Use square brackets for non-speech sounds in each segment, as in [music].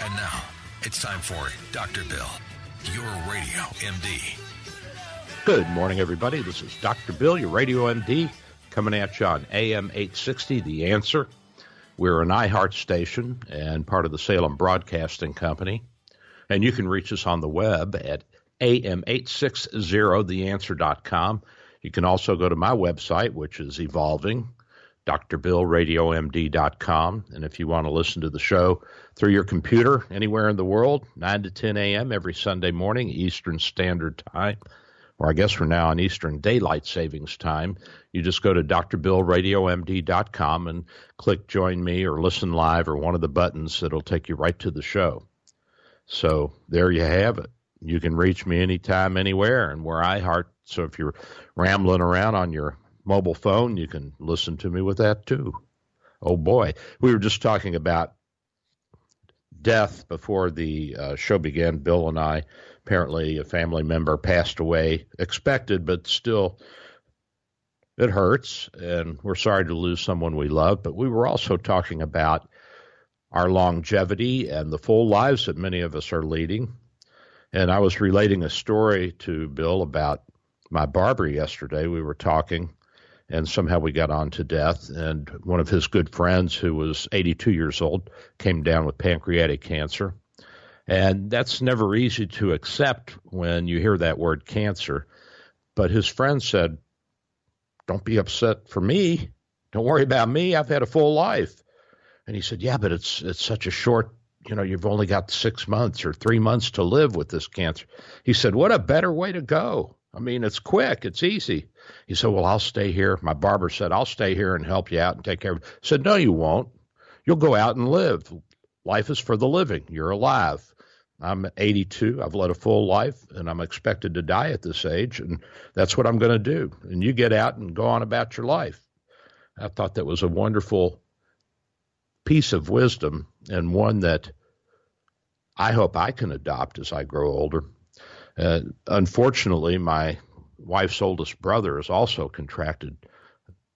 And now, it's time for Dr. Bill, your radio MD. Good morning, everybody. This is Dr. Bill, your radio MD, coming at you on AM 860, The Answer. We're an iHeart station and part of the Salem Broadcasting Company. And you can reach us on the web at am860theanswer.com. You can also go to my website, which is evolving, drbillradiomd.com. And if you want to listen to the show through your computer anywhere in the world, 9 to 10 a.m. every Sunday morning, Eastern Standard Time, or I guess we're now on Eastern Daylight Savings Time, you just go to drbillradiomd.com and click join me or listen live or one of the buttons that'll take you right to the show. So there you have it. You can reach me anytime, anywhere, and where I heart. So if you're rambling around on your mobile phone, you can listen to me with that too. Oh boy, we were just talking about death before the uh, show began. Bill and I, apparently, a family member passed away, expected, but still, it hurts, and we're sorry to lose someone we love. But we were also talking about our longevity and the full lives that many of us are leading. And I was relating a story to Bill about my barber yesterday. We were talking and somehow we got on to death. And one of his good friends, who was 82 years old, came down with pancreatic cancer. And that's never easy to accept when you hear that word cancer. But his friend said, Don't be upset for me. Don't worry about me. I've had a full life. And he said, Yeah, but it's it's such a short, you know, you've only got six months or three months to live with this cancer. He said, What a better way to go. I mean, it's quick, it's easy. He said, Well, I'll stay here. My barber said, I'll stay here and help you out and take care of you. Said, No, you won't. You'll go out and live. Life is for the living. You're alive. I'm 82. I've led a full life and I'm expected to die at this age. And that's what I'm going to do. And you get out and go on about your life. I thought that was a wonderful piece of wisdom and one that I hope I can adopt as I grow older. Uh, unfortunately, my wife's oldest brother has also contracted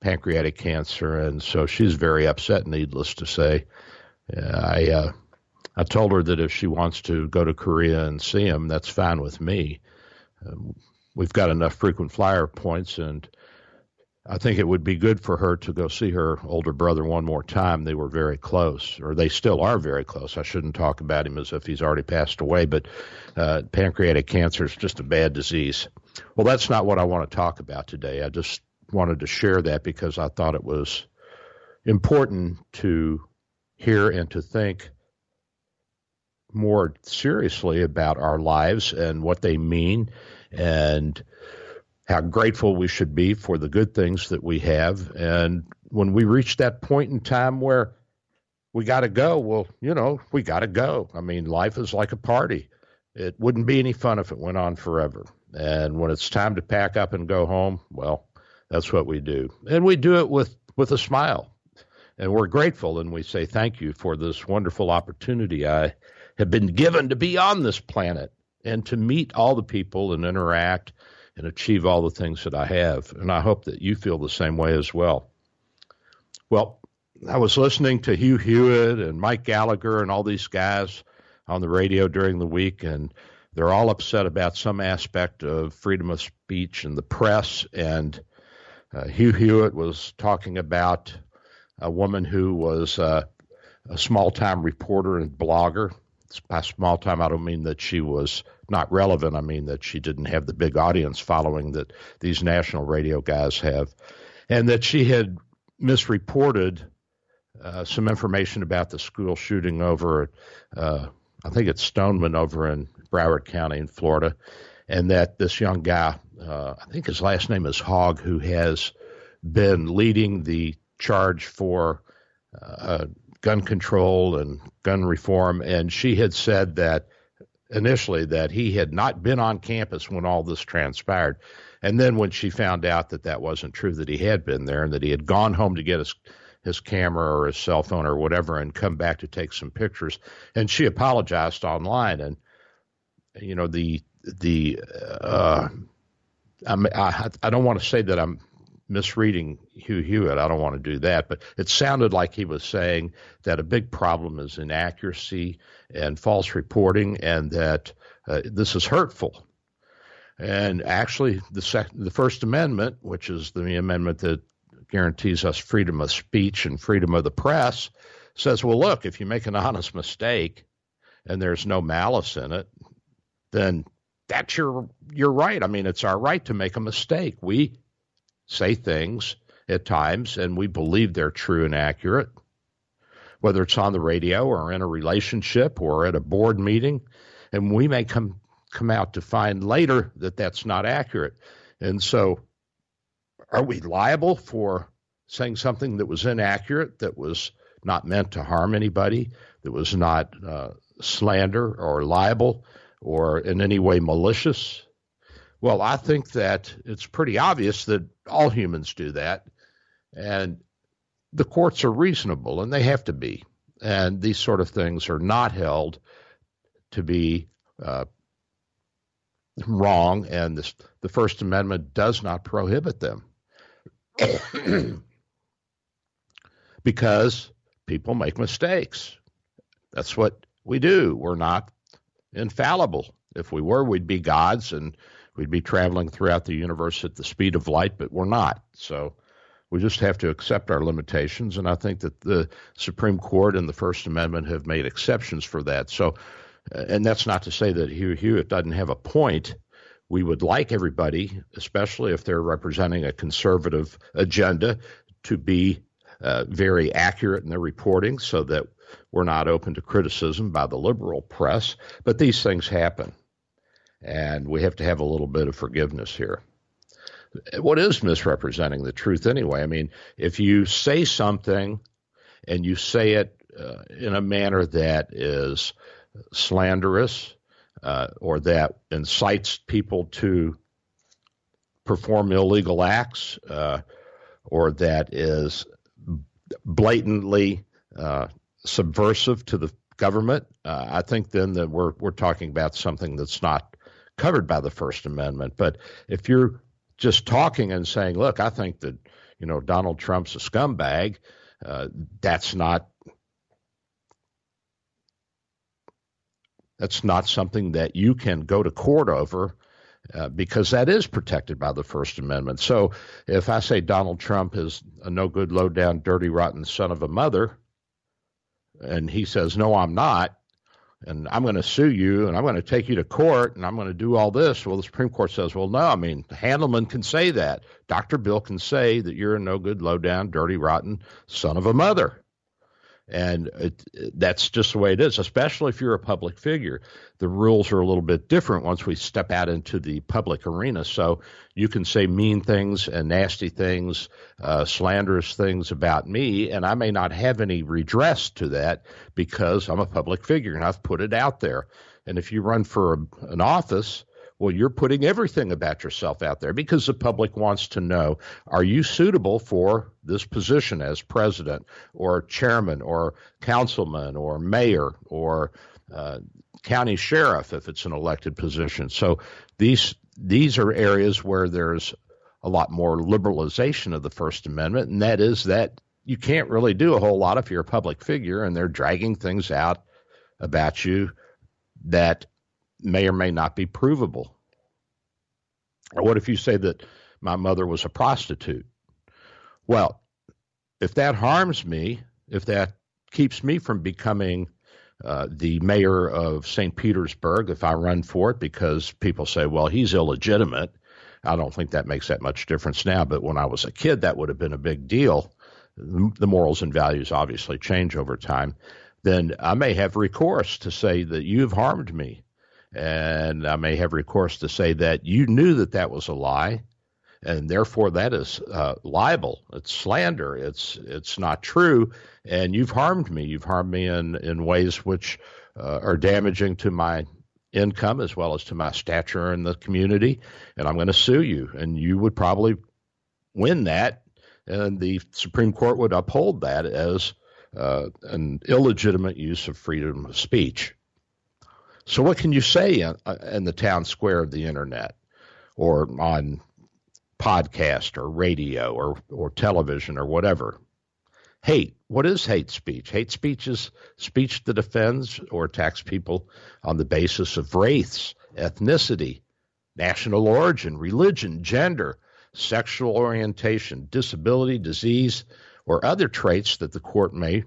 pancreatic cancer, and so she's very upset. Needless to say, I uh, I told her that if she wants to go to Korea and see him, that's fine with me. Um, we've got enough frequent flyer points, and I think it would be good for her to go see her older brother one more time. They were very close, or they still are very close. I shouldn't talk about him as if he's already passed away, but uh, pancreatic cancer is just a bad disease. Well, that's not what I want to talk about today. I just wanted to share that because I thought it was important to hear and to think more seriously about our lives and what they mean and how grateful we should be for the good things that we have. And when we reach that point in time where we got to go, well, you know, we got to go. I mean, life is like a party. It wouldn't be any fun if it went on forever. And when it's time to pack up and go home, well, that's what we do. And we do it with, with a smile. And we're grateful and we say thank you for this wonderful opportunity I have been given to be on this planet and to meet all the people and interact and achieve all the things that I have. And I hope that you feel the same way as well. Well, I was listening to Hugh Hewitt and Mike Gallagher and all these guys on the radio during the week, and they're all upset about some aspect of freedom of speech and the press. And Uh, Hugh Hewitt was talking about a woman who was uh, a small time reporter and blogger. By small time, I don't mean that she was not relevant. I mean that she didn't have the big audience following that these national radio guys have, and that she had misreported uh, some information about the school shooting over, uh, I think it's Stoneman over in Broward County in Florida, and that this young guy, uh, I think his last name is Hogg, who has been leading the charge for uh, gun control and gun reform, and she had said that initially that he had not been on campus when all this transpired. And then when she found out that that wasn't true, that he had been there and that he had gone home to get his his camera or his cell phone or whatever and come back to take some pictures, and she apologized online. And you know the the uh, I I don't want to say that I'm misreading Hugh Hewitt. I don't want to do that, but it sounded like he was saying that a big problem is inaccuracy and false reporting, and that uh, this is hurtful. And actually, the sec- the First Amendment, which is the amendment that guarantees us freedom of speech and freedom of the press, says, well, look, if you make an honest mistake and there's no malice in it, then that's your your right. I mean, it's our right to make a mistake. We say things at times and we believe they're true and accurate, whether it's on the radio or in a relationship or at a board meeting. And we may come, come out to find later that that's not accurate. And so, are we liable for saying something that was inaccurate, that was not meant to harm anybody, that was not uh, slander or libel or in any way malicious? Well, I think that it's pretty obvious that all humans do that. And the courts are reasonable, and they have to be. And these sort of things are not held to be uh, wrong, and this, the First Amendment does not prohibit them. [coughs] because people make mistakes. That's what we do. We're not infallible. If we were, we'd be gods and We'd be traveling throughout the universe at the speed of light, but we're not. So we just have to accept our limitations. And I think that the Supreme Court and the First Amendment have made exceptions for that. So, uh, and that's not to say that Hugh Hewitt doesn't have a point. We would like everybody, especially if they're representing a conservative agenda, to be uh, very accurate in their reporting so that we're not open to criticism by the liberal press. But these things happen and we have to have a little bit of forgiveness here. What is misrepresenting the truth anyway? I mean, if you say something and you say it uh, in a manner that is slanderous uh, or that incites people to perform illegal acts uh, or that is blatantly uh, subversive to the government, uh, I think then that we're we're talking about something that's not covered by the First Amendment. But if you're just talking and saying, "Look, I think that you know Donald Trump's a scumbag," uh, that's not that's not something that you can go to court over. Uh, because that is protected by the First Amendment. So if I say Donald Trump is a no good, low down, dirty, rotten son of a mother, and he says, no, I'm not, and I'm going to sue you and I'm going to take you to court and I'm going to do all this. Well, the Supreme Court says, well, no, I mean, Handelman can say that. Dr. Bill can say that you're a no good, low down, dirty, rotten son of a mother. And it, that's just the way it is, especially if you're a public figure. The rules are a little bit different once we step out into the public arena. So you can say mean things and nasty things, uh, slanderous things about me, and I may not have any redress to that because I'm a public figure and I've put it out there. And if you run for a, an office, well, you're putting everything about yourself out there because the public wants to know are you suitable for this position as president or chairman or councilman or mayor or uh, county sheriff if it's an elected position. So these these are areas where there's a lot more liberalization of the First Amendment, and that is that you can't really do a whole lot if you're a public figure and they're dragging things out about you that may or may not be provable. Or what if you say that my mother was a prostitute? Well, if that harms me, if that keeps me from becoming uh, the mayor of St. Petersburg, if I run for it because people say, well, he's illegitimate, I don't think that makes that much difference now. But when I was a kid, that would have been a big deal. The morals and values obviously change over time. Then I may have recourse to say that you've harmed me. And I may have recourse to say that you knew that that was a lie and therefore that is uh, libel. It's slander. It's it's not true, and you've harmed me. You've harmed me in in ways which uh, are damaging to my income as well as to my stature in the community, and I'm going to sue you. And you would probably win that, and the Supreme Court would uphold that as uh, an illegitimate use of freedom of speech. So, what can you say in, uh, in the town square of the internet or on podcast or radio or, or television or whatever. Hate. What is hate speech? Hate speech is speech that offends or attacks people on the basis of race, ethnicity, national origin, religion, gender, sexual orientation, disability, disease, or other traits that the court may,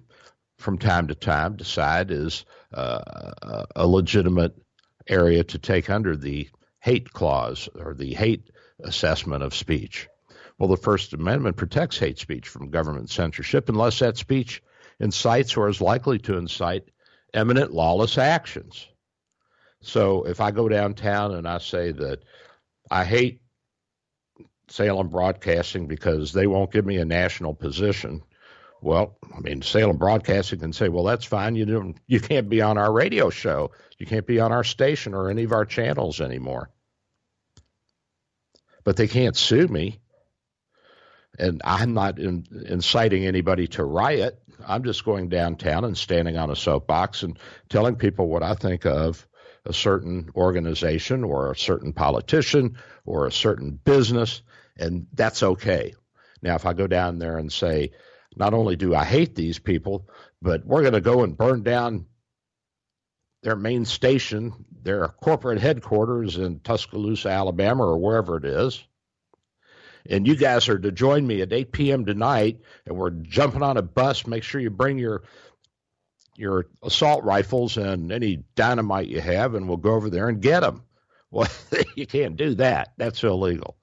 from time to time, decide is uh, a legitimate area to take under the hate clause or the hate assessment of speech. Well, the First Amendment protects hate speech from government censorship unless that speech incites or is likely to incite eminent lawless actions. So if I go downtown and I say that I hate Salem Broadcasting because they won't give me a national position, well, I mean, Salem Broadcasting can say, "Well, that's fine. You don't, you can't be on our radio show. You can't be on our station or any of our channels anymore." but they can't sue me. And I'm not in, inciting anybody to riot. I'm just going downtown and standing on a soapbox and telling people what I think of a certain organization or a certain politician or a certain business, and that's okay. Now, if I go down there and say, not only do I hate these people, but we're going to go and burn down their main station, their corporate headquarters in Tuscaloosa, Alabama, or wherever it is. And you guys are to join me at 8 p.m. tonight, and we're jumping on a bus. Make sure you bring your your assault rifles and any dynamite you have, and we'll go over there and get them. Well, [laughs] you can't do that. That's illegal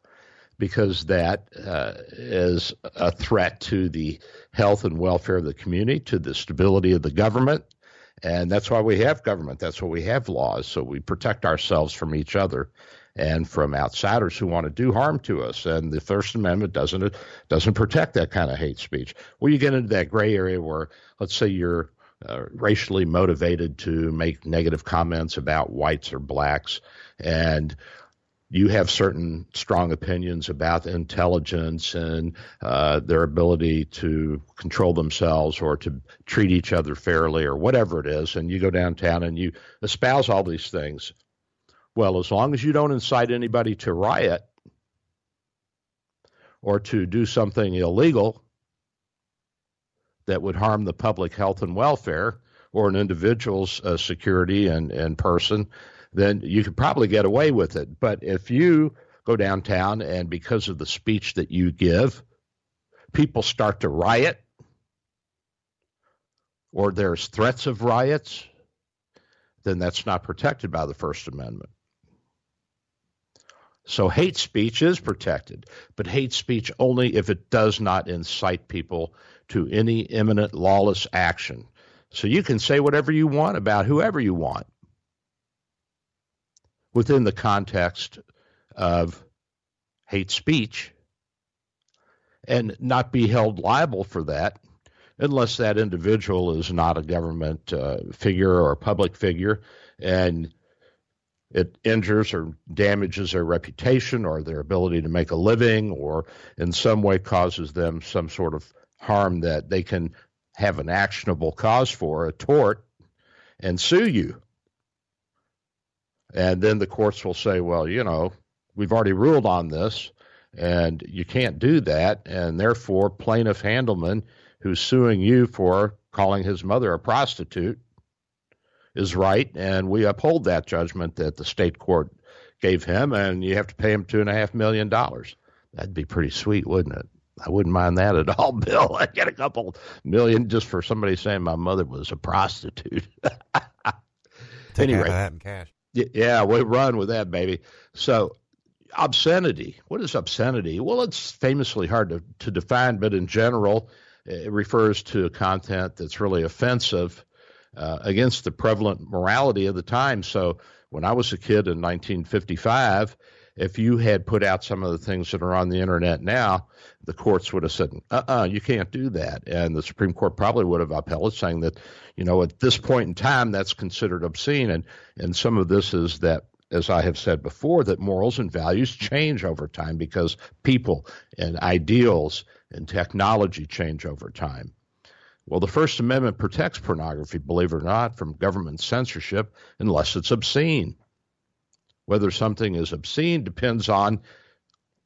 because that uh, is a threat to the health and welfare of the community, to the stability of the government, and that's why we have government. That's why we have laws. So we protect ourselves from each other and from outsiders who want to do harm to us. And the First Amendment doesn't doesn't protect that kind of hate speech. Well, you get into that gray area where, let's say, you're uh, racially motivated to make negative comments about whites or blacks, and you have certain strong opinions about intelligence and uh, their ability to control themselves or to treat each other fairly or whatever it is, and you go downtown and you espouse all these things. Well, as long as you don't incite anybody to riot or to do something illegal that would harm the public health and welfare or an individual's uh, security and, and person, then you could probably get away with it. But if you go downtown and because of the speech that you give, people start to riot, or there's threats of riots, then that's not protected by the First Amendment. So hate speech is protected, but hate speech only if it does not incite people to any imminent lawless action. So you can say whatever you want about whoever you want within the context of hate speech and not be held liable for that unless that individual is not a government uh, figure or a public figure and it injures or damages their reputation or their ability to make a living or in some way causes them some sort of harm that they can have an actionable cause for, a tort, and sue you. And then the courts will say, well, you know, we've already ruled on this, and you can't do that. And therefore, plaintiff Handelman, who's suing you for calling his mother a prostitute, is right. And we uphold that judgment that the state court gave him, and you have to pay him $2.5 million. That'd be pretty sweet, wouldn't it? I wouldn't mind that at all, [laughs] Bill. I'd get a couple million just for somebody saying my mother was a prostitute. [laughs] Take anyway, that in cash. Yeah, we run with that, baby. So, obscenity. What is obscenity? Well, it's famously hard to, to define, but in general, it refers to content that's really offensive uh, against the prevalent morality of the time. So, when I was a kid in 1955, if you had put out some of the things that are on the internet now, the courts would have said, uh uh-uh, uh you can't do that. And the Supreme Court probably would have upheld it, saying that, you know, at this point in time, that's considered obscene. And, and some of this is that, as I have said before, that morals and values change over time because people and ideals and technology change over time. Well, the First Amendment protects pornography, believe it or not, from government censorship unless it's obscene. Whether something is obscene depends on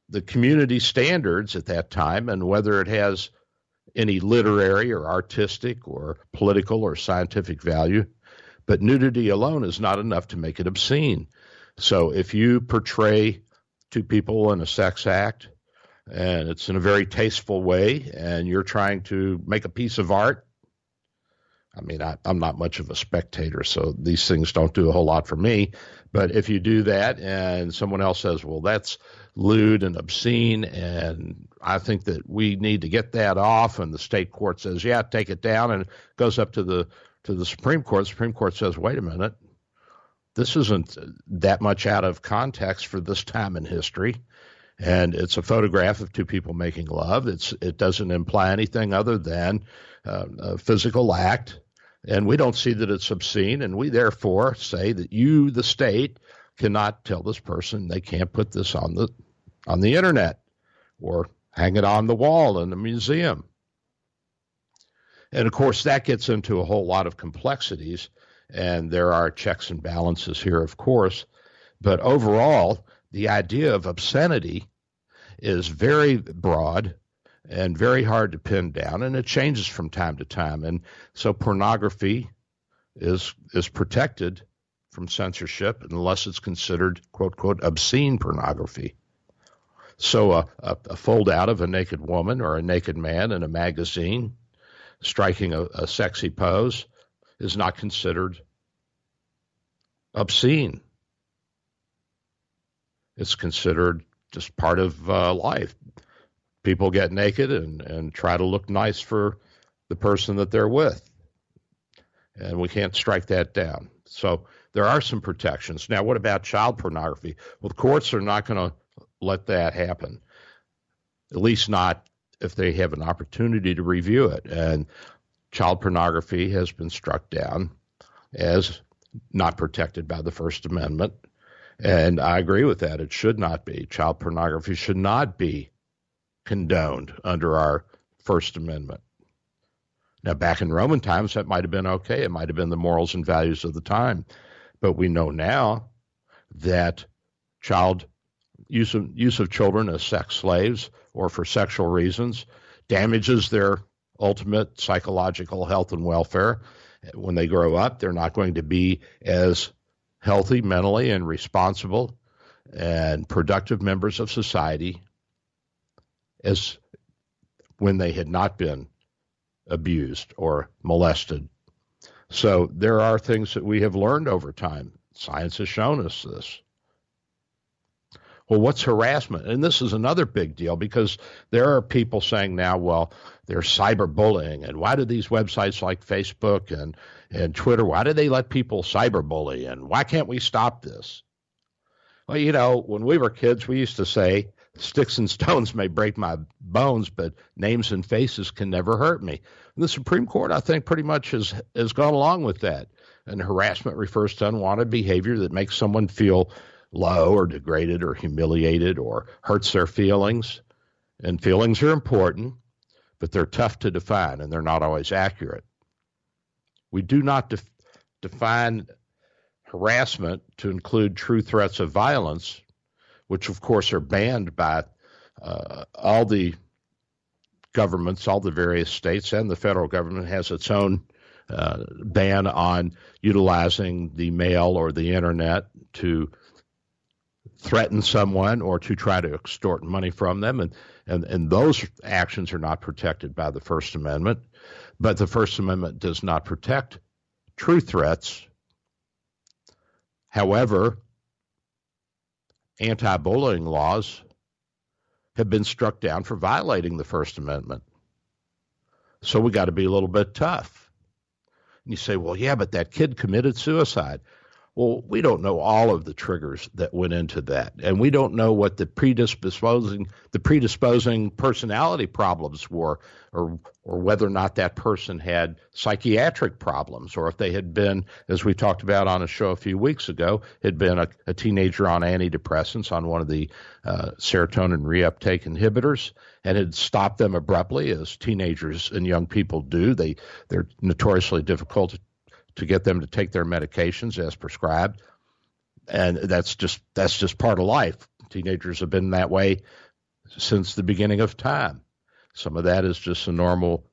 the community standards at that time and whether it has any literary or artistic or political or scientific value. But nudity alone is not enough to make it obscene. So if you portray two people in a sex act and it's in a very tasteful way and you're trying to make a piece of art, I mean, I, am not much of a spectator, so these things don't do a whole lot for me. But if you do that and someone else says, well, that's lewd and obscene, and I think that we need to get that off, and the state court says, yeah, take it down, and it goes up to the to the Supreme Court. The Supreme Court says, wait a minute, this isn't that much out of context for this time in history. And it's a photograph of two people making love. It's it doesn't imply anything other than uh, a physical act and we don't see that it's obscene, and we therefore say that you, the state, cannot tell this person they can't put this on the on the internet or hang it on the wall in the museum. And of course, that gets into a whole lot of complexities, and there are checks and balances here, of course. But overall, the idea of obscenity is very broad and very hard to pin down, and it changes from time to time. And so pornography is is protected from censorship unless it's considered quote quote obscene pornography. So a, a, a fold out of a naked woman or a naked man in a magazine striking a, a sexy pose is not considered obscene. It's considered just part of uh, life people get naked and, and try to look nice for the person that they're with. And we can't strike that down. So there are some protections. Now, what about child pornography? Well, the courts are not going to let that happen, at least not if they have an opportunity to review it. And child pornography has been struck down as not protected by the First Amendment. And I agree with that. It should not be. Child pornography should not be condoned under our First Amendment. Now, back in Roman times, that might have been okay. It might have been the morals and values of the time. But we know now that child use of, use of children as sex slaves or for sexual reasons damages their ultimate psychological health and welfare. When they grow up, they're not going to be as healthy mentally and responsible and productive members of society as when they had not been abused or molested. So there are things that we have learned over time. Science has shown us this. Well, what's harassment? And this is another big deal because there are people saying now, well, there's cyberbullying, and why do these websites like Facebook and, and Twitter, why do they let people cyberbully, and why can't we stop this? Well, you know, when we were kids, we used to say, Sticks and stones may break my bones, but names and faces can never hurt me. And the Supreme Court, I think, pretty much has, has gone along with that. And harassment refers to unwanted behavior that makes someone feel low or degraded or humiliated or hurts their feelings. And feelings are important, but they're tough to define and they're not always accurate. We do not def- define harassment to include true threats of violence which of course are banned by uh, all the governments, all the various states, and the federal government has its own uh, ban on utilizing the mail or the internet to threaten someone or to try to extort money from them. And, and, and those actions are not protected by the First Amendment. But the First Amendment does not protect true threats. However, anti bullying laws have been struck down for violating the First Amendment. So we got to be a little bit tough. And you say, well, yeah, but that kid committed suicide. Well, we don't know all of the triggers that went into that, and we don't know what the predisposing the predisposing personality problems were, or or whether or not that person had psychiatric problems, or if they had been, as we talked about on a show a few weeks ago, had been a, a teenager on antidepressants on one of the uh, serotonin reuptake inhibitors, and had stopped them abruptly, as teenagers and young people do. They they're notoriously difficult to get them to take their medications as prescribed. And that's just that's just part of life. Teenagers have been that way since the beginning of time. Some of that is just a normal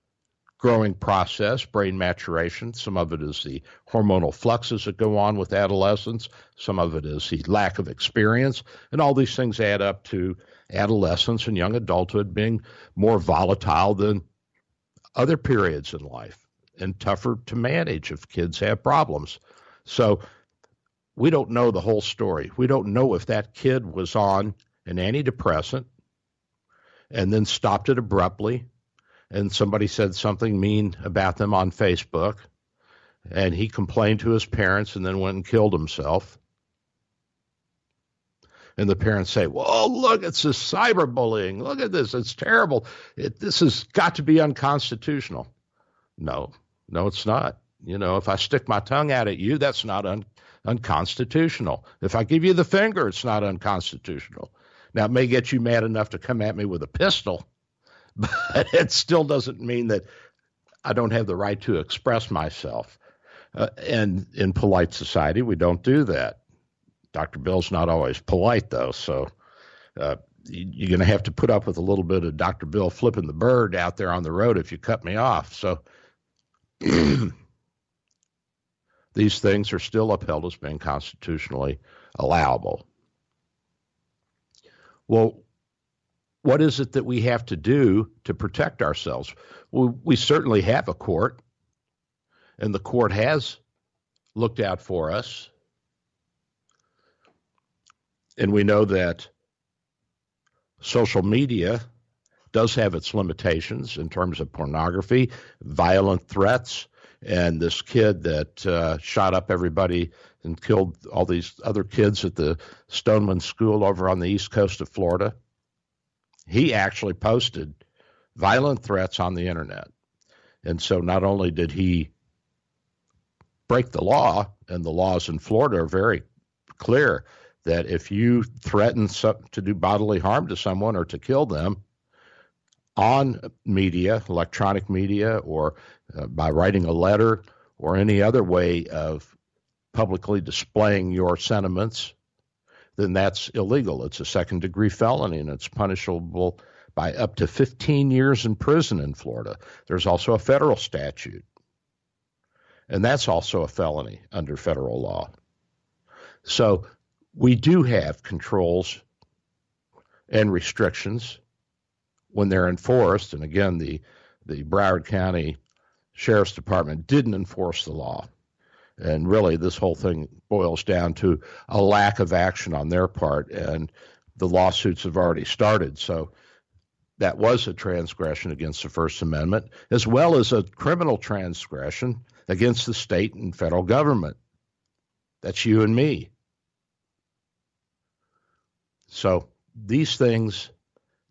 growing process, brain maturation. Some of it is the hormonal fluxes that go on with adolescence. Some of it is the lack of experience. And all these things add up to adolescence and young adulthood being more volatile than other periods in life and tougher to manage if kids have problems. So we don't know the whole story. We don't know if that kid was on an antidepressant and then stopped it abruptly and somebody said something mean about them on Facebook and he complained to his parents and then went and killed himself. And the parents say, "Well, look, it's this cyberbullying. Look at this; it's terrible. It, this has got to be unconstitutional." No, no, it's not. You know, if I stick my tongue out at you, that's not un- unconstitutional. If I give you the finger, it's not unconstitutional. Now, it may get you mad enough to come at me with a pistol, [laughs] but it still doesn't mean that I don't have the right to express myself. Uh, and in polite society, we don't do that. Dr. Bill's not always polite, though, so uh, you're going to have to put up with a little bit of Dr. Bill flipping the bird out there on the road if you cut me off. So [clears throat] these things are still upheld as being constitutionally allowable. Well, what is it that we have to do to protect ourselves? Well, we certainly have a court, and the court has looked out for us. And we know that social media does have its limitations in terms of pornography, violent threats, and this kid that uh, shot up everybody and killed all these other kids at the Stoneman School over on the east coast of Florida. He actually posted violent threats on the internet. And so not only did he break the law, and the laws in Florida are very clear that if you threaten to do bodily harm to someone or to kill them, on media, electronic media, or uh, by writing a letter or any other way of publicly displaying your sentiments, then that's illegal. It's a second degree felony and it's punishable by up to 15 years in prison in Florida. There's also a federal statute, and that's also a felony under federal law. So we do have controls and restrictions when they're enforced, and again, the the Broward County Sheriff's Department didn't enforce the law. And really, this whole thing boils down to a lack of action on their part, and the lawsuits have already started. So that was a transgression against the First Amendment, as well as a criminal transgression against the state and federal government. That's you and me. So these things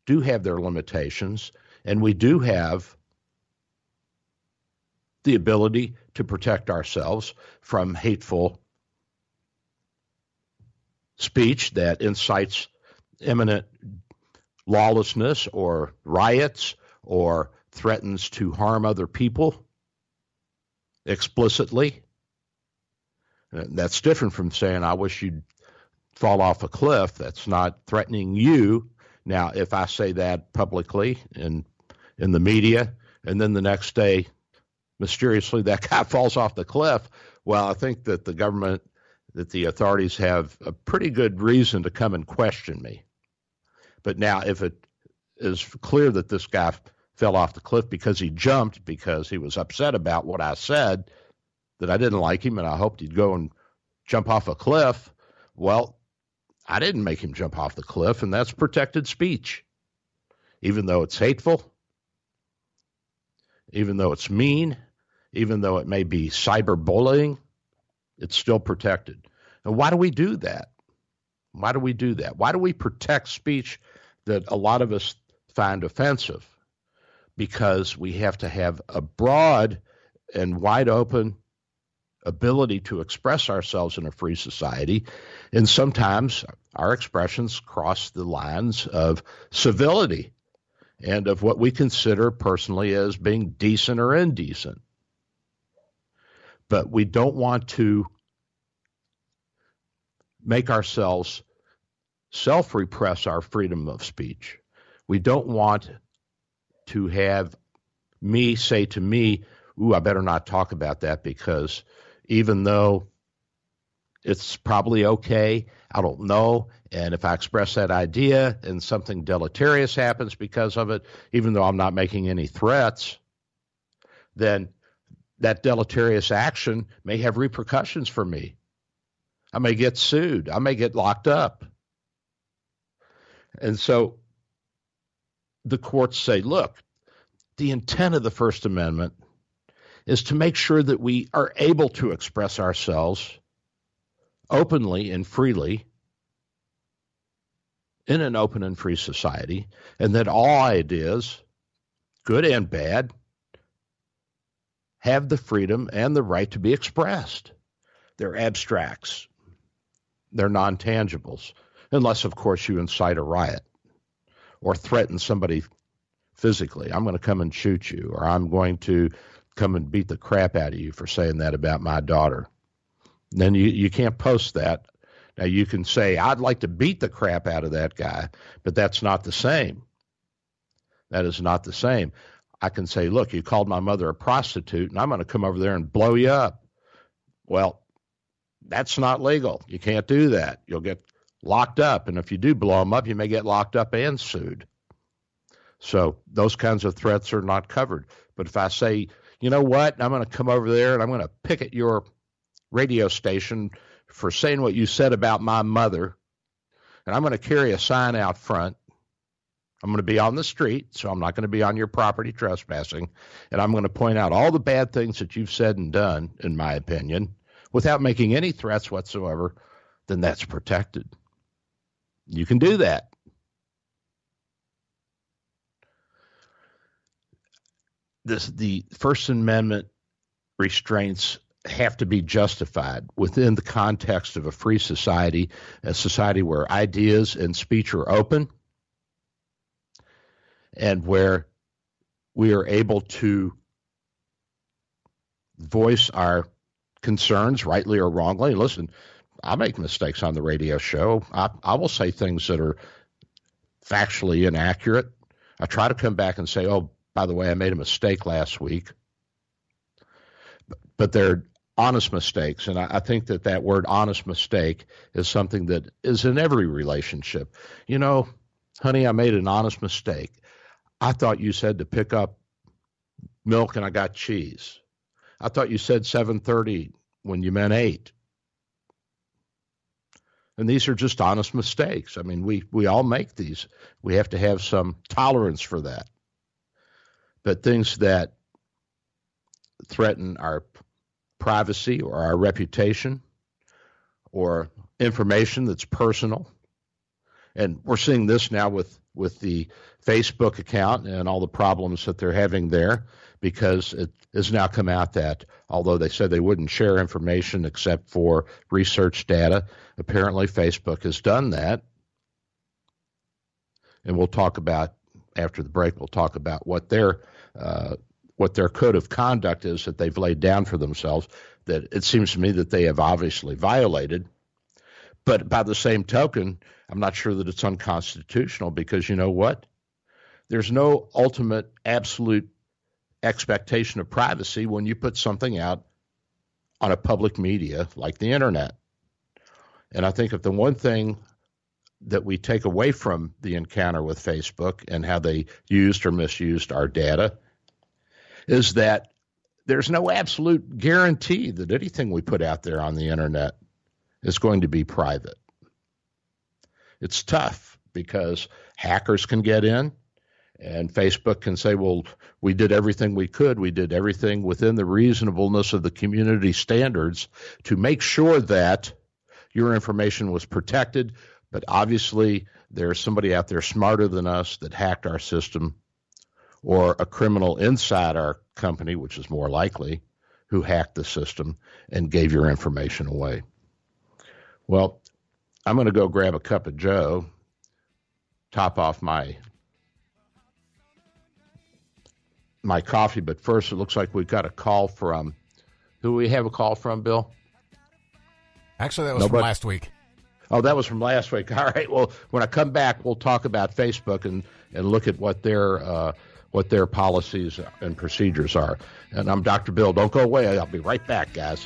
do have their limitations, and we do have the ability to protect ourselves from hateful speech that incites imminent lawlessness or riots or threatens to harm other people explicitly. That's different from saying, I wish you'd fall off a cliff. That's not threatening you, now, if I say that publicly in in the media, and then the next day, mysteriously that [laughs] guy falls off the cliff, well, I think that the government that the authorities have a pretty good reason to come and question me. But now, if it is clear that this guy fell off the cliff because he jumped because he was upset about what I said, that I didn't like him and I hoped he'd go and jump off a cliff, well, I didn't make him jump off the cliff, and that's protected speech. Even though it's hateful, even though it's mean, even though it may be cyberbullying, it's still protected. And why do we do that? Why do we do that? Why do we protect speech that a lot of us find offensive? Because we have to have a broad and wide open ability to express ourselves in a free society. And sometimes our expressions cross the lines of civility and of what we consider personally as being decent or indecent. But we don't want to make ourselves self repress our freedom of speech. We don't want to have me say to me, Ooh, I better not talk about that because even though it's probably okay, I don't know. And if I express that idea and something deleterious happens because of it, even though I'm not making any threats, then that deleterious action may have repercussions for me. I may get sued. I may get locked up. And so the courts say, look, the intent of the First Amendment is to make sure that we are able to express ourselves openly and freely in an open and free society, and that all ideas, good and bad, have the freedom and the right to be expressed. They're abstracts, they're non tangibles, unless, of course, you incite a riot or threaten somebody physically. I'm going to come and shoot you, or I'm going to come and beat the crap out of you for saying that about my daughter. Then you, you can't post that. Now you can say, I'd like to beat the crap out of that guy, but that's not the same. That is not the same. I can say, look, you called my mother a prostitute, and I'm going to come over there and blow you up. Well, that's not legal. You can't do that. You'll get locked up. And if you do blow them up, you may get locked up and sued. So those kinds of threats are not covered. But if I say, you know what, I'm going to come over there and I'm going to picket your radio station for saying what you said about my mother, and I'm going to carry a sign out front. I'm going to be on the street, so I'm not going to be on your property trespassing. And I'm going to point out all the bad things that you've said and done, in my opinion, without making any threats whatsoever, then that's protected. You can do that. This, the First Amendment restraints have to be justified within the context of a free society, a society where ideas and speech are open, and where we are able to voice our concerns, rightly or wrongly. Listen, I make mistakes on the radio show. I, I will say things that are factually inaccurate. I try to come back and say, oh, by the way, I made a mistake last week. But they're honest mistakes. And I, I, think that that word honest mistake is something that is in every relationship. You know, honey, I made an honest mistake. I thought you said to pick up milk and I got cheese. I thought you said 7:30 when you meant 8. And these are just honest mistakes. I mean, we we all make these. We have to have some tolerance for that. But things that threaten our privacy or our reputation or information that's personal. And we're seeing this now with, with the Facebook account and all the problems that they're having there because it has now come out that although they said they wouldn't share information except for research data, apparently Facebook has done that. And we'll talk about after the break. We'll talk about what their uh, what their code of conduct is that they've laid down for themselves. That it seems to me that they have obviously violated. But by the same token, I'm not sure that it's unconstitutional because you know what? There's no ultimate absolute expectation of privacy when you put something out on a public media like the internet. And I think if the one thing that we take away from the encounter with Facebook and how they used or misused our data is that there's no absolute guarantee that anything we put out there on the internet is going to be private. It's tough because hackers can get in and Facebook can say, well, we did everything we could. We did everything within the reasonableness of the community standards to make sure that your information was protected. But obviously, there's somebody out there smarter than us that hacked our system, or a criminal inside our company, which is more likely, who hacked the system and gave your information away. Well, I'm going to go grab a cup of Joe, top off my my coffee, but first it looks like we've got a call from who we have a call from, Bill? Actually, that was Nobody? from last week. Oh, that was from last week. [laughs] All right. Well, when I come back, we'll talk about Facebook and, and look at what their uh, what their policies and procedures are. And I'm Dr. Bill. Don't go away. I'll be right back, guys.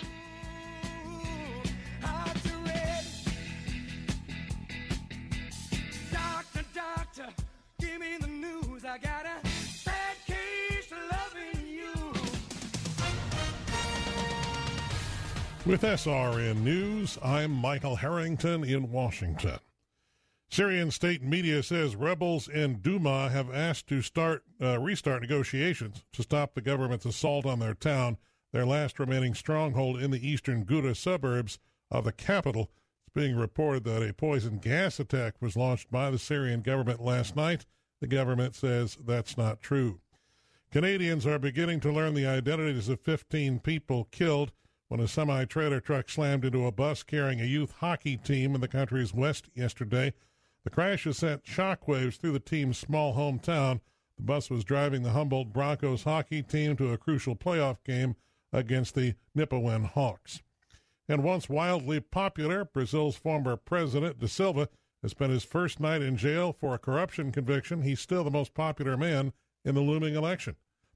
With SRN News, I'm Michael Harrington in Washington. Syrian state media says rebels in Duma have asked to start uh, restart negotiations to stop the government's assault on their town, their last remaining stronghold in the eastern Ghouta suburbs of the capital. It's being reported that a poison gas attack was launched by the Syrian government last night. The government says that's not true. Canadians are beginning to learn the identities of 15 people killed when a semi trailer truck slammed into a bus carrying a youth hockey team in the country's west yesterday. The crash has sent shockwaves through the team's small hometown. The bus was driving the Humboldt Broncos hockey team to a crucial playoff game against the Nipawin Hawks. And once wildly popular, Brazil's former president, Da Silva, has spent his first night in jail for a corruption conviction. He's still the most popular man in the looming election.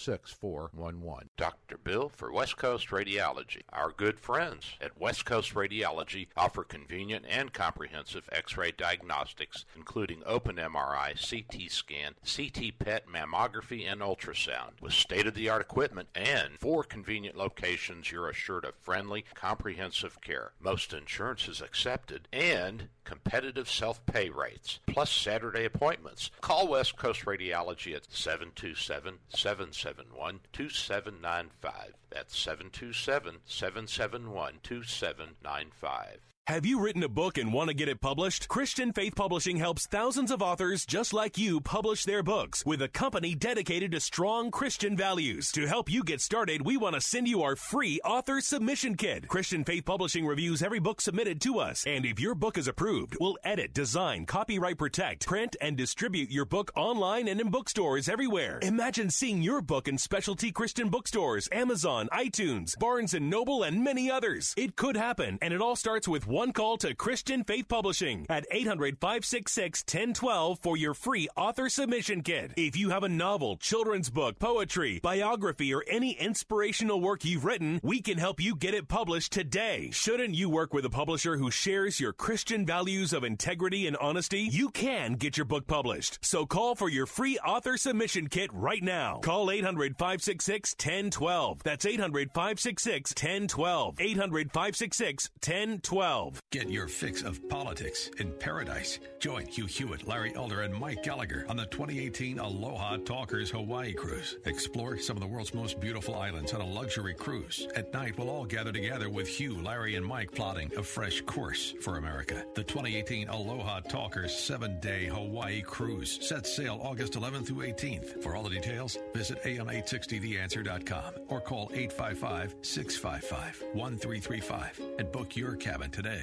6411. Dr. Bill for West Coast Radiology. Our good friends at West Coast Radiology offer convenient and comprehensive x ray diagnostics, including open MRI, CT scan, CT PET, mammography, and ultrasound. With state of the art equipment and four convenient locations, you're assured of friendly, comprehensive care. Most insurance is accepted and competitive self pay rates, plus Saturday appointments. Call West Coast Radiology at 727 771 2795. That's 727 771 2795. Have you written a book and want to get it published? Christian Faith Publishing helps thousands of authors just like you publish their books with a company dedicated to strong Christian values. To help you get started, we want to send you our free author submission kit. Christian Faith Publishing reviews every book submitted to us, and if your book is approved, we'll edit, design, copyright protect, print, and distribute your book online and in bookstores everywhere. Imagine seeing your book in specialty Christian bookstores, Amazon, iTunes, Barnes & Noble, and many others. It could happen, and it all starts with one one call to Christian Faith Publishing at 800 566 1012 for your free author submission kit. If you have a novel, children's book, poetry, biography, or any inspirational work you've written, we can help you get it published today. Shouldn't you work with a publisher who shares your Christian values of integrity and honesty? You can get your book published. So call for your free author submission kit right now. Call 800 566 1012. That's 800 566 1012. 800 566 1012. Get your fix of politics in paradise. Join Hugh Hewitt, Larry Elder, and Mike Gallagher on the 2018 Aloha Talkers Hawaii Cruise. Explore some of the world's most beautiful islands on a luxury cruise. At night, we'll all gather together with Hugh, Larry, and Mike plotting a fresh course for America. The 2018 Aloha Talkers seven day Hawaii Cruise sets sail August 11th through 18th. For all the details, visit am860theanswer.com or call 855 655 1335 and book your cabin today.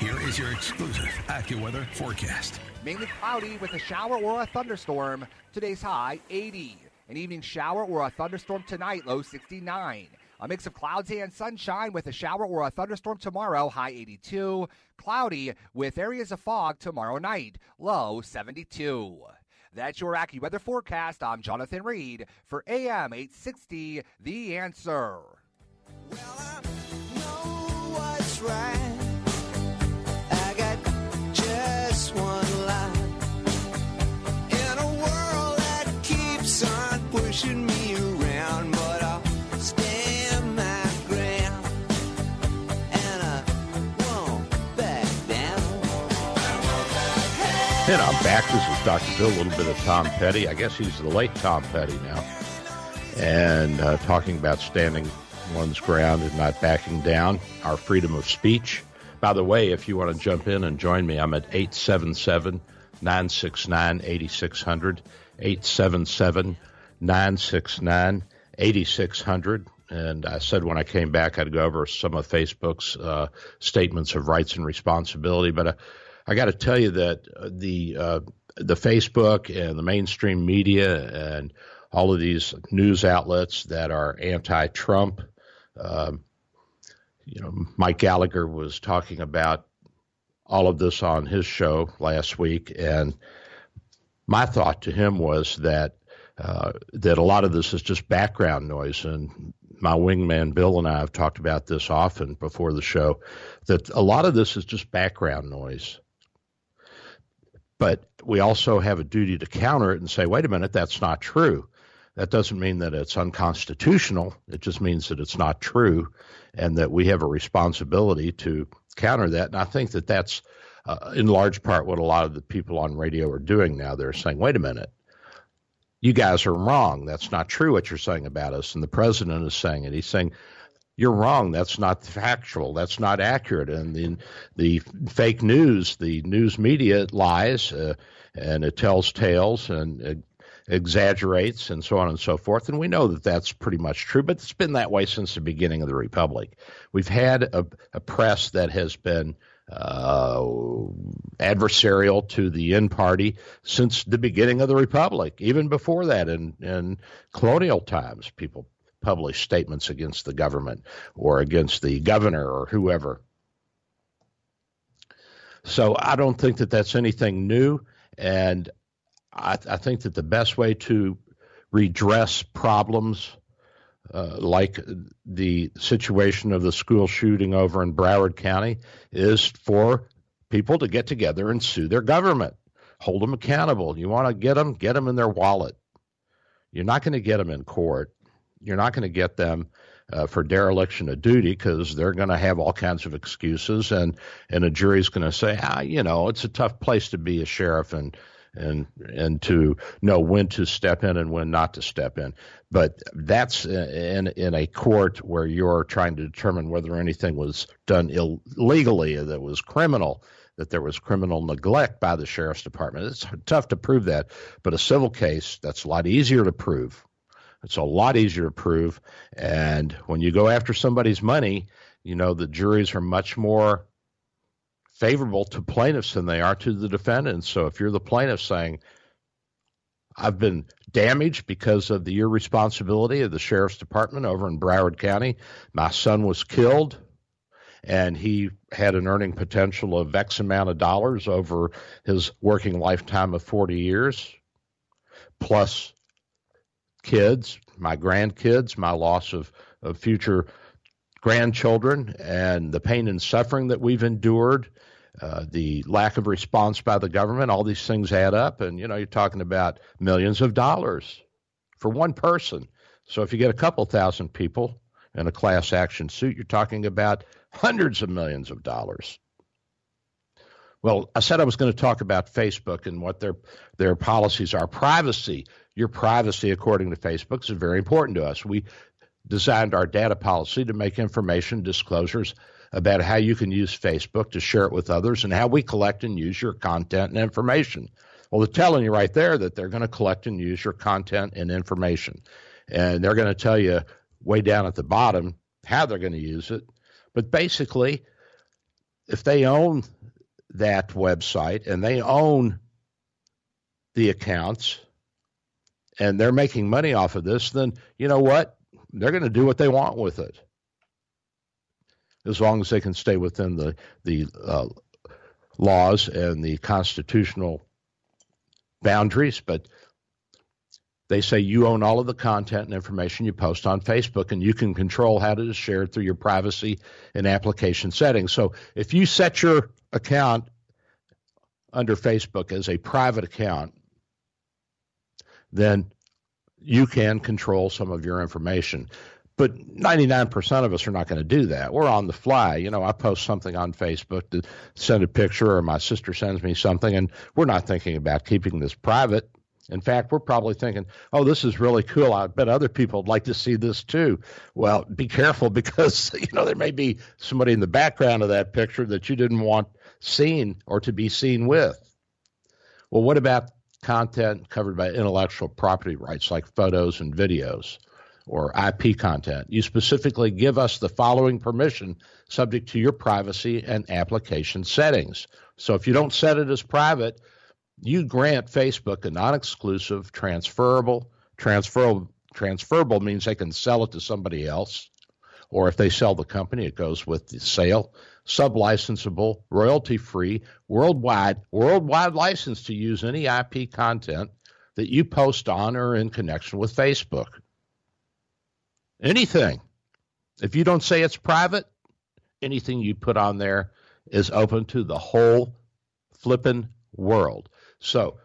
Here is your exclusive AccuWeather forecast. Mainly cloudy with a shower or a thunderstorm. Today's high 80. An evening shower or a thunderstorm tonight, low 69. A mix of clouds and sunshine with a shower or a thunderstorm tomorrow, high 82. Cloudy with areas of fog tomorrow night, low 72. That's your AccuWeather forecast. I'm Jonathan Reed for AM 860, The Answer. Well, And I'm back. This is Dr. Bill, a little bit of Tom Petty. I guess he's the late Tom Petty now. And uh, talking about standing one's ground and not backing down, our freedom of speech. By the way, if you want to jump in and join me, I'm at 877 969 8600. 877 969 8600. And I said when I came back, I'd go over some of Facebook's uh, statements of rights and responsibility. But uh, I got to tell you that the uh, the Facebook and the mainstream media and all of these news outlets that are anti-Trump um, you know, Mike Gallagher was talking about all of this on his show last week, and my thought to him was that uh, that a lot of this is just background noise. And my wingman Bill and I have talked about this often before the show. That a lot of this is just background noise. But we also have a duty to counter it and say, wait a minute, that's not true. That doesn't mean that it's unconstitutional. It just means that it's not true and that we have a responsibility to counter that. And I think that that's uh, in large part what a lot of the people on radio are doing now. They're saying, wait a minute, you guys are wrong. That's not true what you're saying about us. And the president is saying it. He's saying, you're wrong. That's not factual. That's not accurate. And the the fake news, the news media lies, uh, and it tells tales, and exaggerates and so on and so forth. And we know that that's pretty much true, but it's been that way since the beginning of the Republic. We've had a, a press that has been uh, adversarial to the in party since the beginning of the Republic. Even before that, in, in colonial times, people published statements against the government or against the governor or whoever. So I don't think that that's anything new. And I, I think that the best way to redress problems uh, like the situation of the school shooting over in Broward County is for people to get together and sue their government, hold them accountable. You want to get them, get them in their wallet. You're not going to get them in court. You're not going to get them uh, for dereliction of duty because they're going to have all kinds of excuses, and and a jury's going to say, ah, you know, it's a tough place to be a sheriff, and and and to know when to step in and when not to step in. But that's uh, in in a court where you're trying to determine whether anything was done illegally, that was criminal, that there was criminal neglect by the sheriff's department. It's tough to prove that, but a civil case that's a lot easier to prove. It's a lot easier to prove, and when you go after somebody's money, you know the juries are much more favorable to plaintiffs than they are to the defendants. So if you're the plaintiff saying, I've been damaged because of the irresponsibility of the sheriff's department over in Broward County, my son was killed, and he had an earning potential of X amount of dollars over his working lifetime of 40 years, plus kids, my grandkids, my loss of, of future grandchildren, and the pain and suffering that we've endured uh, the lack of response by the government, all these things add up. And, you know, you're talking about millions of dollars for one person. So if you get a couple thousand people in a class action suit, you're talking about hundreds of millions of dollars. Well, I said I was going to talk about Facebook and what their their policies are. Privacy, your privacy, according to Facebook, is very important to us. We designed our data policy to make information disclosures about how you can use Facebook to share it with others and how we collect and use your content and information. Well, they're telling you right there that they're going to collect and use your content and information. And they're going to tell you way down at the bottom how they're going to use it. But basically, if they own that website and they own the accounts and they're making money off of this, then you know what? They're going to do what they want with it, as long as they can stay within the the uh, laws and the constitutional boundaries. But they say you own all of the content and information you post on Facebook, and you can control how it is shared through your privacy and application settings. So if you set your account under Facebook as a private account, then you can control some of your information. But 99% of us are not going to do that. We're on the fly. You know, I post something on Facebook to send a picture, or my sister sends me something, and we're not thinking about keeping this private. In fact, we're probably thinking, oh, this is really cool. I bet other people would like to see this too. Well, be careful [laughs] because, you know, there may be somebody in the background of that picture that you didn't want seen or to be seen with. Well, what about content covered by intellectual property rights like photos and videos or IP content? You specifically give us the following permission subject to your privacy and application settings. So if you don't set it as private, you grant Facebook a non-exclusive, transferable, transferable, transferable means they can sell it to somebody else, or if they sell the company, it goes with the sale. Sublicensable, royalty-free, worldwide, worldwide license to use any IP content that you post on or in connection with Facebook. Anything. If you don't say it's private, anything you put on there is open to the whole flippin' world. So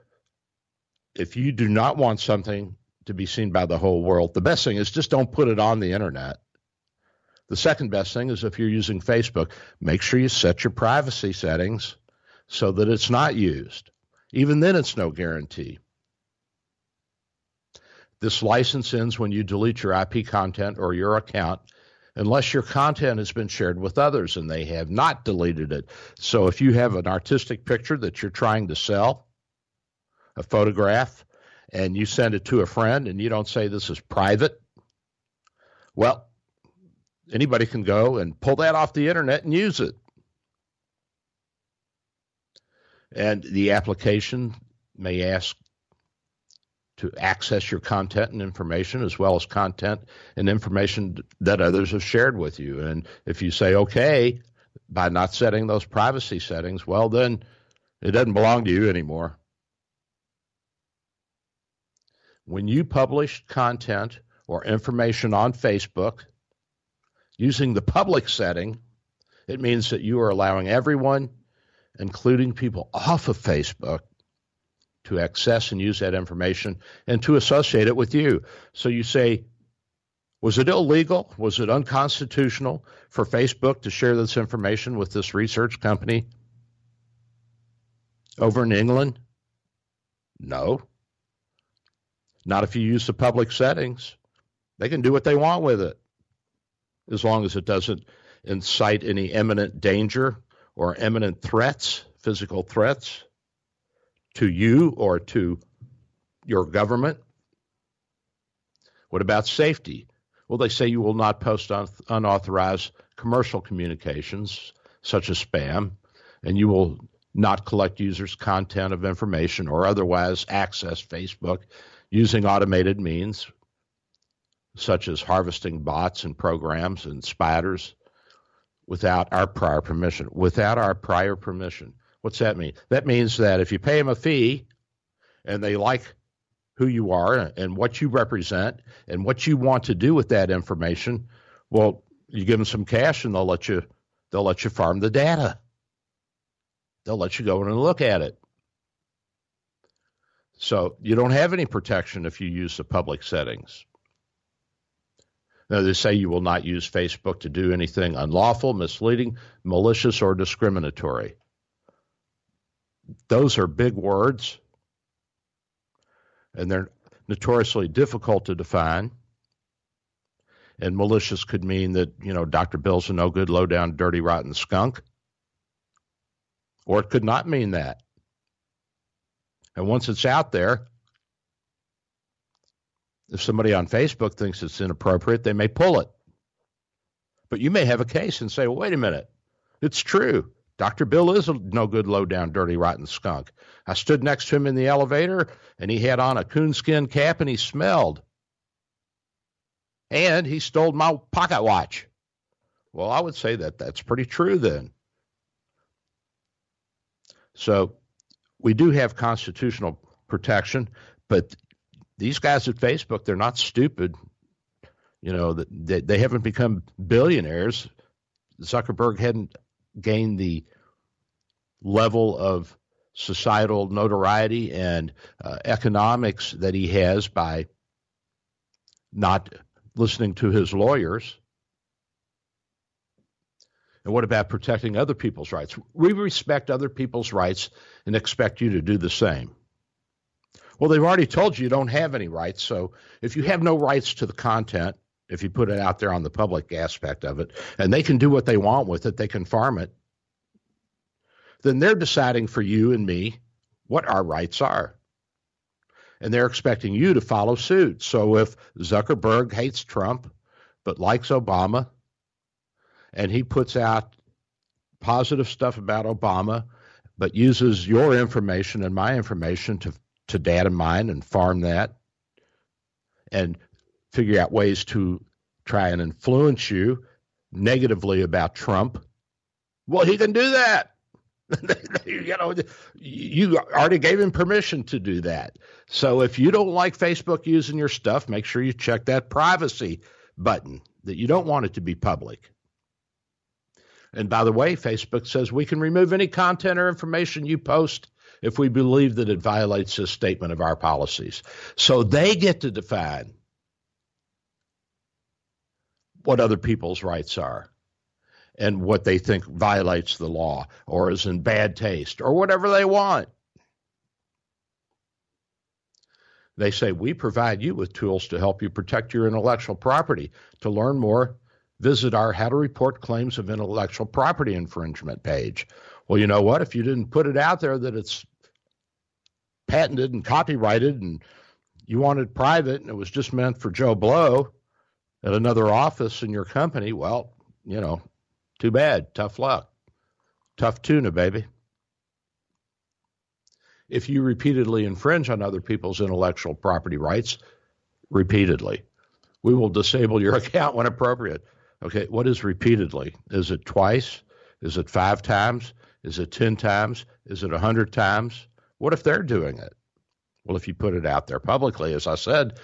if you do not want something to be seen by the whole world, the best thing is just don't put it on the internet. The second best thing is if you're using Facebook, make sure you set your privacy settings so that it's not used. Even then, it's no guarantee. This license ends when you delete your IP content or your account unless your content has been shared with others and they have not deleted it. So if you have an artistic picture that you're trying to sell, a photograph and you send it to a friend and you don't say this is private, well, anybody can go and pull that off the internet and use it. And the application may ask to access your content and information as well as content and information that others have shared with you. And if you say okay by not setting those privacy settings, well, then it doesn't belong to you anymore. when you publish content or information on Facebook using the public setting, it means that you are allowing everyone, including people off of Facebook, to access and use that information and to associate it with you. So you say, was it illegal? Was it unconstitutional for Facebook to share this information with this research company over in England? No. Not if you use the public settings. They can do what they want with it as long as it doesn't incite any imminent danger or imminent threats, physical threats to you or to your government. What about safety? Well, they say you will not post unauthorized commercial communications such as spam, and you will not collect users' content of information or otherwise access Facebook using automated means such as harvesting bots and programs and spiders without our prior permission. Without our prior permission. What's that mean? That means that if you pay them a fee and they like who you are and what you represent and what you want to do with that information, well, you give them some cash and they'll let you they'll let you farm the data. They'll let you go in and look at it. So you don't have any protection if you use the public settings. Now, they say you will not use Facebook to do anything unlawful, misleading, malicious, or discriminatory. Those are big words, and they're notoriously difficult to define. And malicious could mean that, you know, Dr. Bill's a no good, low down, dirty, rotten skunk. Or it could not mean that. And once it's out there, if somebody on Facebook thinks it's inappropriate, they may pull it. But you may have a case and say, well, wait a minute, it's true. Dr. Bill is a no good, low down, dirty, rotten skunk. I stood next to him in the elevator and he had on a coonskin cap and he smelled. And he stole my pocket watch. Well, I would say that that's pretty true then. So we do have constitutional protection, but these guys at Facebook, they're not stupid. You know, they, they haven't become billionaires. Zuckerberg hadn't gained the level of societal notoriety and uh, economics that he has by not listening to his lawyers. And what about protecting other people's rights? We respect other people's rights and expect you to do the same. Well, they've already told you you don't have any rights. So if you have no rights to the content, if you put it out there on the public aspect of it, and they can do what they want with it, they can farm it, then they're deciding for you and me what our rights are. And they're expecting you to follow suit. So if Zuckerberg hates Trump but likes Obama, and he puts out positive stuff about Obama, but uses your information and my information to, to data mine and farm that and figure out ways to try and influence you negatively about Trump. Well, he can do that. [laughs] you know, you already gave him permission to do that. So if you don't like Facebook using your stuff, make sure you check that privacy button that you don't want it to be public. And by the way, Facebook says we can remove any content or information you post if we believe that it violates this statement of our policies. So they get to define what other people's rights are and what they think violates the law or is in bad taste or whatever they want. They say, We provide you with tools to help you protect your intellectual property. To learn more, visit our How to Report Claims of Intellectual Property Infringement page. Well, you know what? If you didn't put it out there that it's patented and copyrighted and you wanted private and it was just meant for Joe Blow at another office in your company, well, you know, too bad. Tough luck. Tough tuna, baby. If you repeatedly infringe on other people's intellectual property rights, repeatedly, we will disable your [laughs] account when appropriate. Okay, what is repeatedly? Is it twice? Is it five times? Is it 10 times? Is it a 100 times? What if they're doing it? Well, if you put it out there publicly, as I said,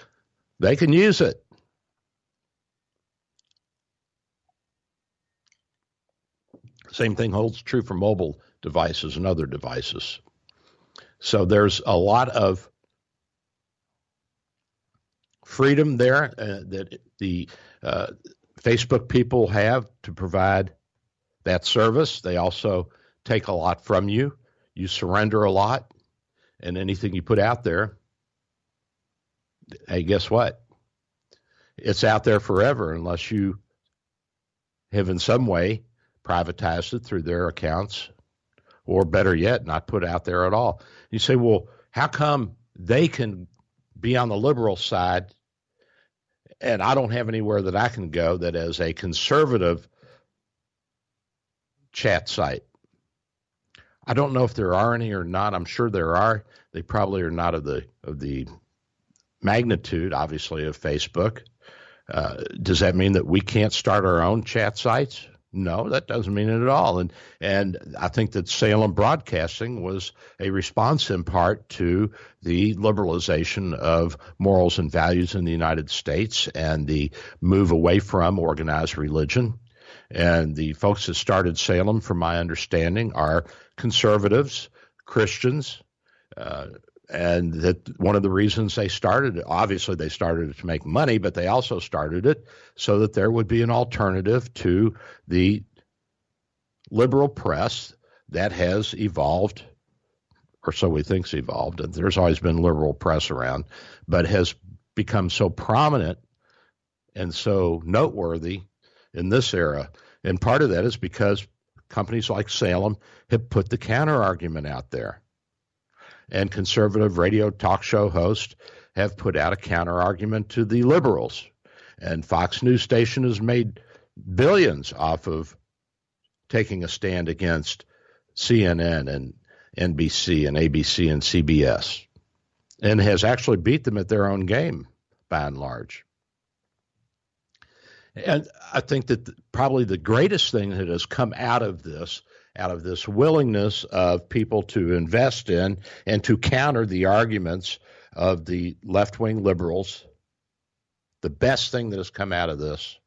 they can use it. Same thing holds true for mobile devices and other devices. So there's a lot of freedom there uh, that the uh, Facebook people have to provide that service. They also take a lot from you. You surrender a lot, and anything you put out there, hey, guess what? It's out there forever unless you have in some way privatized it through their accounts, or better yet, not put out there at all. You say, well, how come they can be on the liberal side and I don't have anywhere that I can go that is a conservative chat site? I don't know if there are any or not. I'm sure there are. They probably are not of the of the magnitude, obviously, of Facebook. Uh, does that mean that we can't start our own chat sites? No, that doesn't mean it at all. And and I think that Salem Broadcasting was a response in part to the liberalization of morals and values in the United States and the move away from organized religion. And the folks that started Salem, from my understanding, are conservatives, Christians, uh, and that one of the reasons they started it, obviously they started it to make money, but they also started it so that there would be an alternative to the liberal press that has evolved, or so we think's evolved. And there's always been liberal press around, but has become so prominent and so noteworthy in this era. And part of that is because companies like Salem have put the counter argument out there and conservative radio talk show hosts have put out a counter argument to the liberals. And Fox News Station has made billions off of taking a stand against CNN and NBC and ABC and CBS and has actually beat them at their own game by and large. And I think that probably the greatest thing that has come out of this, out of this willingness of people to invest in and to counter the arguments of the left wing liberals, the best thing that has come out of this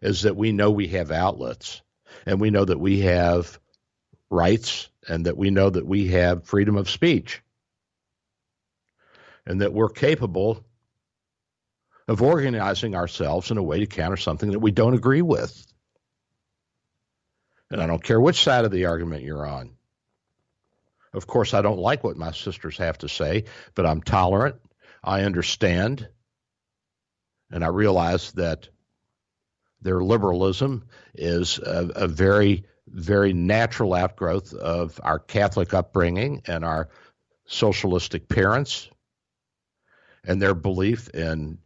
is that we know we have outlets and we know that we have rights and that we know that we have freedom of speech and that we're capable of organizing ourselves in a way to counter something that we don't agree with. And I don't care which side of the argument you're on. Of course, I don't like what my sisters have to say, but I'm tolerant. I understand. And I realize that their liberalism is a, a very, very natural outgrowth of our Catholic upbringing and our socialistic parents and their belief in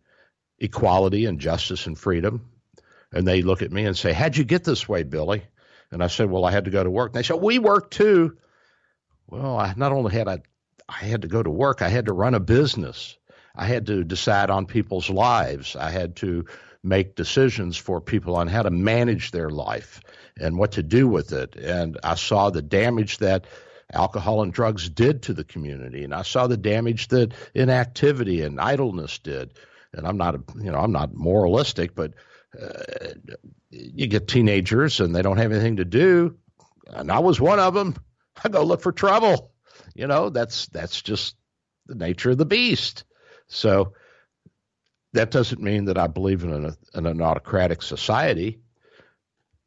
equality and justice and freedom. And they look at me and say, How'd you get this way, Billy? And I said, Well, I had to go to work. And they said, We work too. Well, I not only had I, I had to go to work, I had to run a business. I had to decide on people's lives. I had to make decisions for people on how to manage their life and what to do with it. And I saw the damage that alcohol and drugs did to the community, and I saw the damage that inactivity and idleness did. And I'm not, a, you know, I'm not moralistic, but uh, you get teenagers and they don't have anything to do, and I was one of them. I go look for trouble. You know, that's that's just the nature of the beast. So that doesn't mean that I believe in in an autocratic society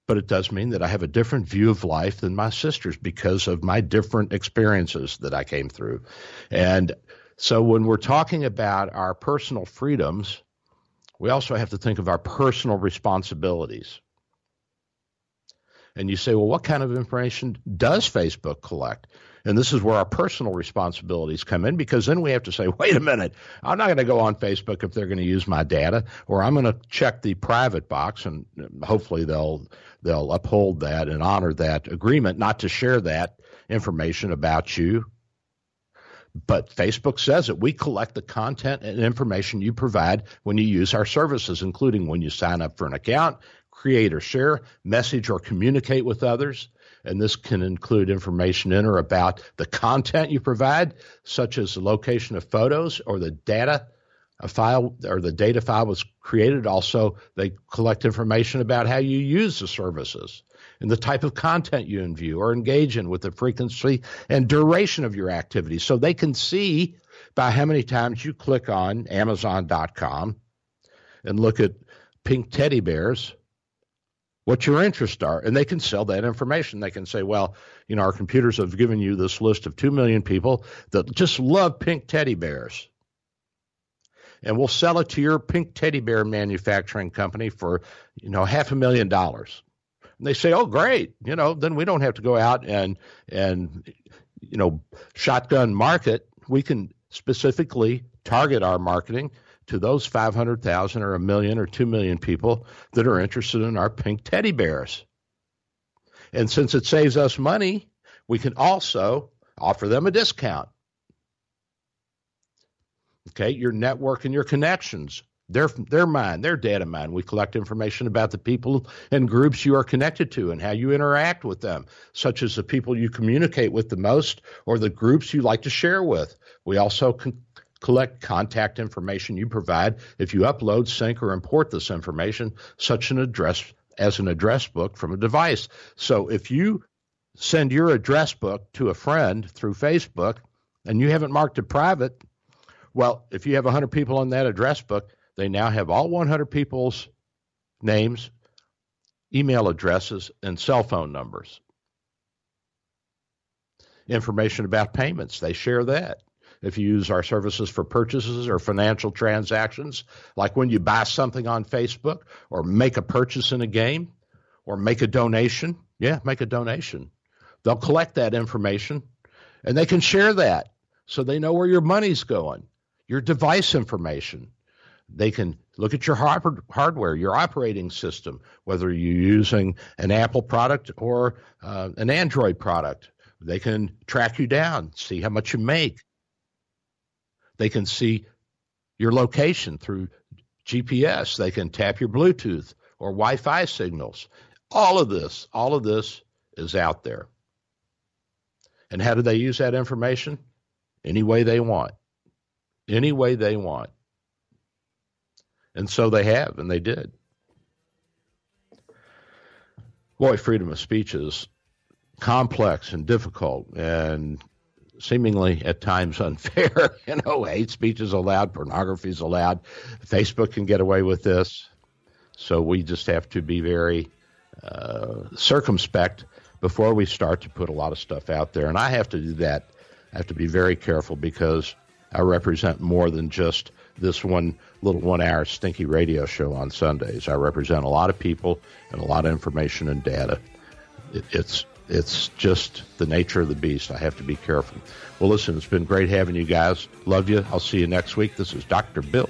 but it does mean that I have a different view of life than my sisters because of my different experiences that I came through. And so when we're talking about our personal freedoms, we also have to think of our personal responsibilities. And you say, well, what kind of information does Facebook collect? And this is where our personal responsibilities come in because then we have to say, [laughs] wait a minute, I'm not going to go on Facebook if they're going to use my data, or I'm going to check the private box, and hopefully they'll they'll uphold that and honor that agreement not to share that information about you. But Facebook says that we collect the content and information you provide when you use our services, including when you sign up for an account, create or share, message or communicate with others, and this can include information in or about the content you provide, such as the location of photos or the data a file or the data file was created. Also, they collect information about how you use the services and the type of content you view or engage in with the frequency and duration of your activity. So they can see by how many times you click on Amazon.com and look at pink teddy bears what your interests are. And they can sell that information. They can say, well, you know, our computers have given you this list of 2 million people that just love pink teddy bears. And we'll sell it to your pink teddy bear manufacturing company for, you know, half a million dollars. And they say, oh, great. You know, then we don't have to go out and, and, you know, shotgun market. We can specifically target our marketing to those 500,000 or a million or 2 million people that are interested in our pink teddy bears. And since it saves us money, we can also offer them a discount. Okay, your network and your connections. They're, they're mine, they're data mine. We collect information about the people and groups you are connected to and how you interact with them, such as the people you communicate with the most or the groups you like to share with. We also can collect contact information you provide if you upload, sync, or import this information, such an address as an address book from a device. So if you send your address book to a friend through Facebook and you haven't marked it private, well, if you have 100 people on that address book, they now have all 100 people's names, email addresses, and cell phone numbers. Information about payments, they share that if you use our services for purchases or financial transactions, like when you buy something on Facebook or make a purchase in a game or make a donation. Yeah, make a donation. They'll collect that information and they can share that so they know where your money's going, your device information, they can look at your hard- hardware, your operating system, whether you're using an Apple product or uh, an Android product. They can track you down, see how much you make. They can see your location through GPS. They can tap your Bluetooth or Wi Fi signals. All of this, all of this is out there. And how do they use that information? Any way they want. Any way they want. And so they have, and they did. Boy, freedom of speech is complex and difficult and seemingly at times [laughs] unfair. you know, hate speech is allowed, pornography is allowed. Facebook can get away with this. So we just have to be very uh, circumspect before we start to put a lot of stuff out there. And I have to do that. I have to be very careful because I represent more than just this one little one hour stinky radio show on Sundays. I represent a lot of people and a lot of information and data. It, it's it's just the nature of the beast. I have to be careful. Well, listen, it's been great having you guys. Love you. I'll see you next week. This is Dr. Bill.